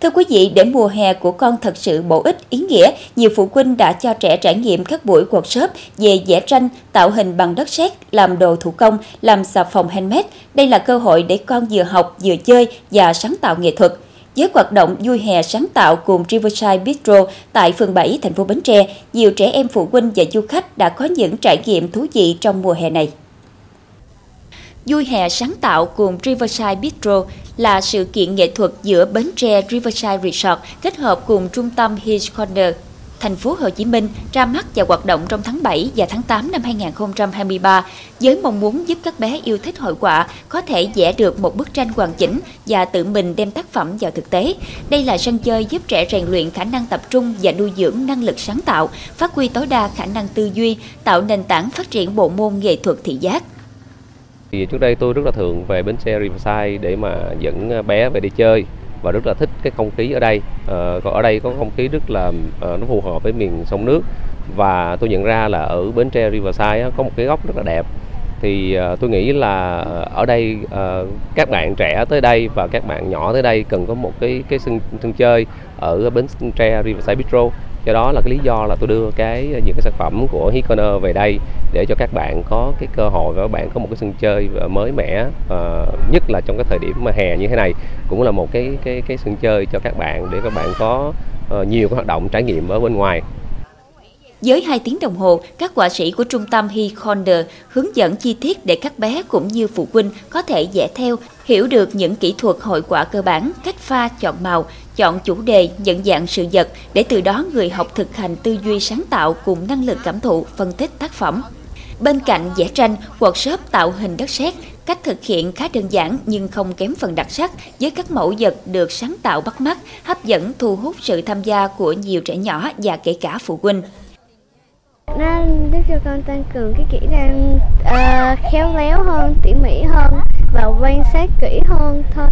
Thưa quý vị, để mùa hè của con thật sự bổ ích, ý nghĩa, nhiều phụ huynh đã cho trẻ trải nghiệm các buổi workshop về vẽ tranh, tạo hình bằng đất sét, làm đồ thủ công, làm xà phòng handmade. Đây là cơ hội để con vừa học, vừa chơi và sáng tạo nghệ thuật. Với hoạt động vui hè sáng tạo cùng Riverside Bistro tại phường 7, thành phố Bến Tre, nhiều trẻ em phụ huynh và du khách đã có những trải nghiệm thú vị trong mùa hè này. Vui hè sáng tạo cùng Riverside Bistro là sự kiện nghệ thuật giữa Bến Tre Riverside Resort kết hợp cùng trung tâm Hills Corner thành phố Hồ Chí Minh ra mắt và hoạt động trong tháng 7 và tháng 8 năm 2023 với mong muốn giúp các bé yêu thích hội họa có thể vẽ được một bức tranh hoàn chỉnh và tự mình đem tác phẩm vào thực tế. Đây là sân chơi giúp trẻ rèn luyện khả năng tập trung và nuôi dưỡng năng lực sáng tạo, phát huy tối đa khả năng tư duy, tạo nền tảng phát triển bộ môn nghệ thuật thị giác. Thì trước đây tôi rất là thường về bến xe Riverside để mà dẫn ờ, bé về đi chơi và rất là thích cái không khí ở đây. À, còn ở đây có không khí rất là à, nó phù hợp với miền sông nước và tôi nhận ra là ở bến tre Riverside á, có một cái góc rất là đẹp. Thì à, tôi nghĩ là ở đây à, các bạn trẻ tới đây và các bạn nhỏ tới đây cần có một cái cái sân sân chơi ở bến tre Riverside Bistro do đó là cái lý do là tôi đưa cái những cái sản phẩm của Hikoner về đây để cho các bạn có cái cơ hội và các bạn có một cái sân chơi mới mẻ uh, nhất là trong cái thời điểm mà hè như thế này. Cũng là một cái cái cái sân chơi cho các bạn để các bạn có uh, nhiều cái hoạt động trải nghiệm ở bên ngoài. Với 2 tiếng đồng hồ, các họa sĩ của trung tâm He Corner hướng dẫn chi tiết để các bé cũng như phụ huynh có thể dễ theo, hiểu được những kỹ thuật hội họa cơ bản, cách pha, chọn màu, chọn chủ đề, nhận dạng sự vật để từ đó người học thực hành tư duy sáng tạo cùng năng lực cảm thụ, phân tích tác phẩm. Bên cạnh vẽ tranh, workshop tạo hình đất sét, cách thực hiện khá đơn giản nhưng không kém phần đặc sắc với các mẫu vật được sáng tạo bắt mắt, hấp dẫn thu hút sự tham gia của nhiều trẻ nhỏ và kể cả phụ huynh nó giúp cho con tăng cường cái kỹ năng uh, khéo léo hơn tỉ mỉ hơn và quan sát kỹ hơn thôi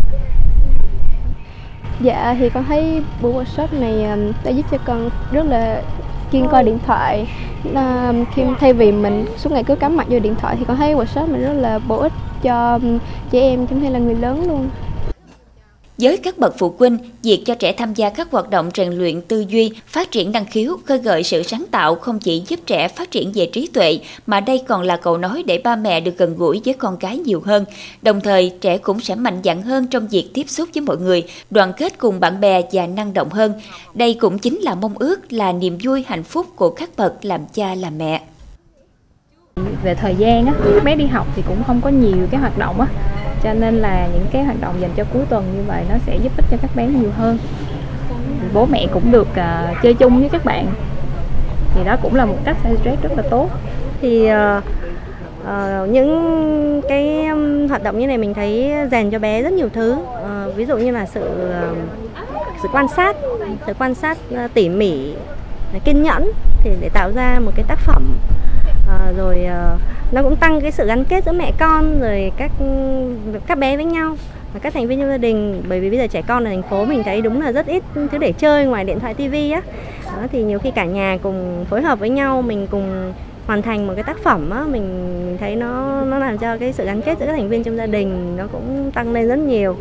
dạ thì con thấy buổi workshop này um, đã giúp cho con rất là kiên coi điện thoại. À, khi thay vì mình suốt ngày cứ cắm mặt vô điện thoại thì con thấy workshop này rất là bổ ích cho um, trẻ em cũng hay là người lớn luôn với các bậc phụ huynh, việc cho trẻ tham gia các hoạt động rèn luyện tư duy, phát triển năng khiếu, khơi gợi sự sáng tạo không chỉ giúp trẻ phát triển về trí tuệ, mà đây còn là cầu nói để ba mẹ được gần gũi với con cái nhiều hơn. Đồng thời, trẻ cũng sẽ mạnh dạn hơn trong việc tiếp xúc với mọi người, đoàn kết cùng bạn bè và năng động hơn. Đây cũng chính là mong ước, là niềm vui hạnh phúc của các bậc làm cha làm mẹ. Về thời gian á, bé đi học thì cũng không có nhiều cái hoạt động á cho nên là những cái hoạt động dành cho cuối tuần như vậy nó sẽ giúp ích cho các bé nhiều hơn. Bố mẹ cũng được uh, chơi chung với các bạn. Thì đó cũng là một cách giải stress rất là tốt. Thì uh, uh, những cái um, hoạt động như này mình thấy rèn cho bé rất nhiều thứ. Uh, ví dụ như là sự uh, sự quan sát sự quan sát uh, tỉ mỉ kiên nhẫn thì để tạo ra một cái tác phẩm à, rồi à, nó cũng tăng cái sự gắn kết giữa mẹ con rồi các các bé với nhau và các thành viên trong gia đình. Bởi vì bây giờ trẻ con ở thành phố mình thấy đúng là rất ít thứ để chơi ngoài điện thoại tivi á. Đó, thì nhiều khi cả nhà cùng phối hợp với nhau mình cùng hoàn thành một cái tác phẩm á mình thấy nó nó làm cho cái sự gắn kết giữa các thành viên trong gia đình nó cũng tăng lên rất nhiều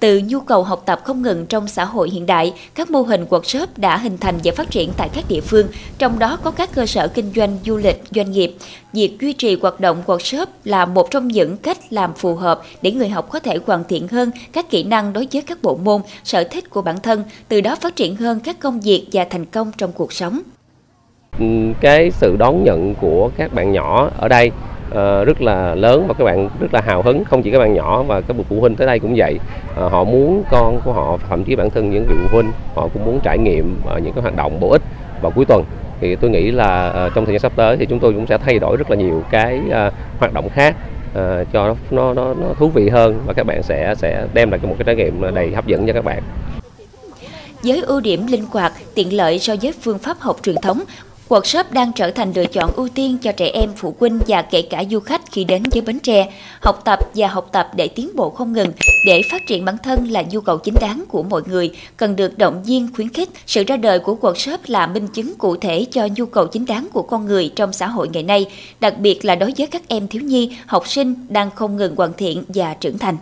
từ nhu cầu học tập không ngừng trong xã hội hiện đại, các mô hình workshop đã hình thành và phát triển tại các địa phương, trong đó có các cơ sở kinh doanh du lịch, doanh nghiệp. Việc duy trì hoạt động workshop là một trong những cách làm phù hợp để người học có thể hoàn thiện hơn các kỹ năng đối với các bộ môn, sở thích của bản thân, từ đó phát triển hơn các công việc và thành công trong cuộc sống. Cái sự đón nhận của các bạn nhỏ ở đây Ờ, rất là lớn và các bạn rất là hào hứng. Không chỉ các bạn nhỏ và các bậc phụ huynh tới đây cũng vậy. Uh, họ muốn con của họ thậm chí bản thân những vị phụ huynh họ cũng muốn trải nghiệm uh, những cái hoạt động bổ ích vào cuối tuần. Thì tôi nghĩ là uh, trong thời gian sắp tới thì chúng tôi cũng sẽ thay đổi rất là nhiều cái uh, hoạt động khác uh, cho nó, nó nó thú vị hơn và các bạn sẽ sẽ đem lại một cái trải nghiệm đầy hấp dẫn cho các bạn. Với ưu điểm linh hoạt, tiện lợi so với phương pháp học truyền thống, Workshop đang trở thành lựa chọn ưu tiên cho trẻ em, phụ huynh và kể cả du khách khi đến với Bến Tre. Học tập và học tập để tiến bộ không ngừng, để phát triển bản thân là nhu cầu chính đáng của mọi người, cần được động viên khuyến khích. Sự ra đời của workshop là minh chứng cụ thể cho nhu cầu chính đáng của con người trong xã hội ngày nay, đặc biệt là đối với các em thiếu nhi, học sinh đang không ngừng hoàn thiện và trưởng thành.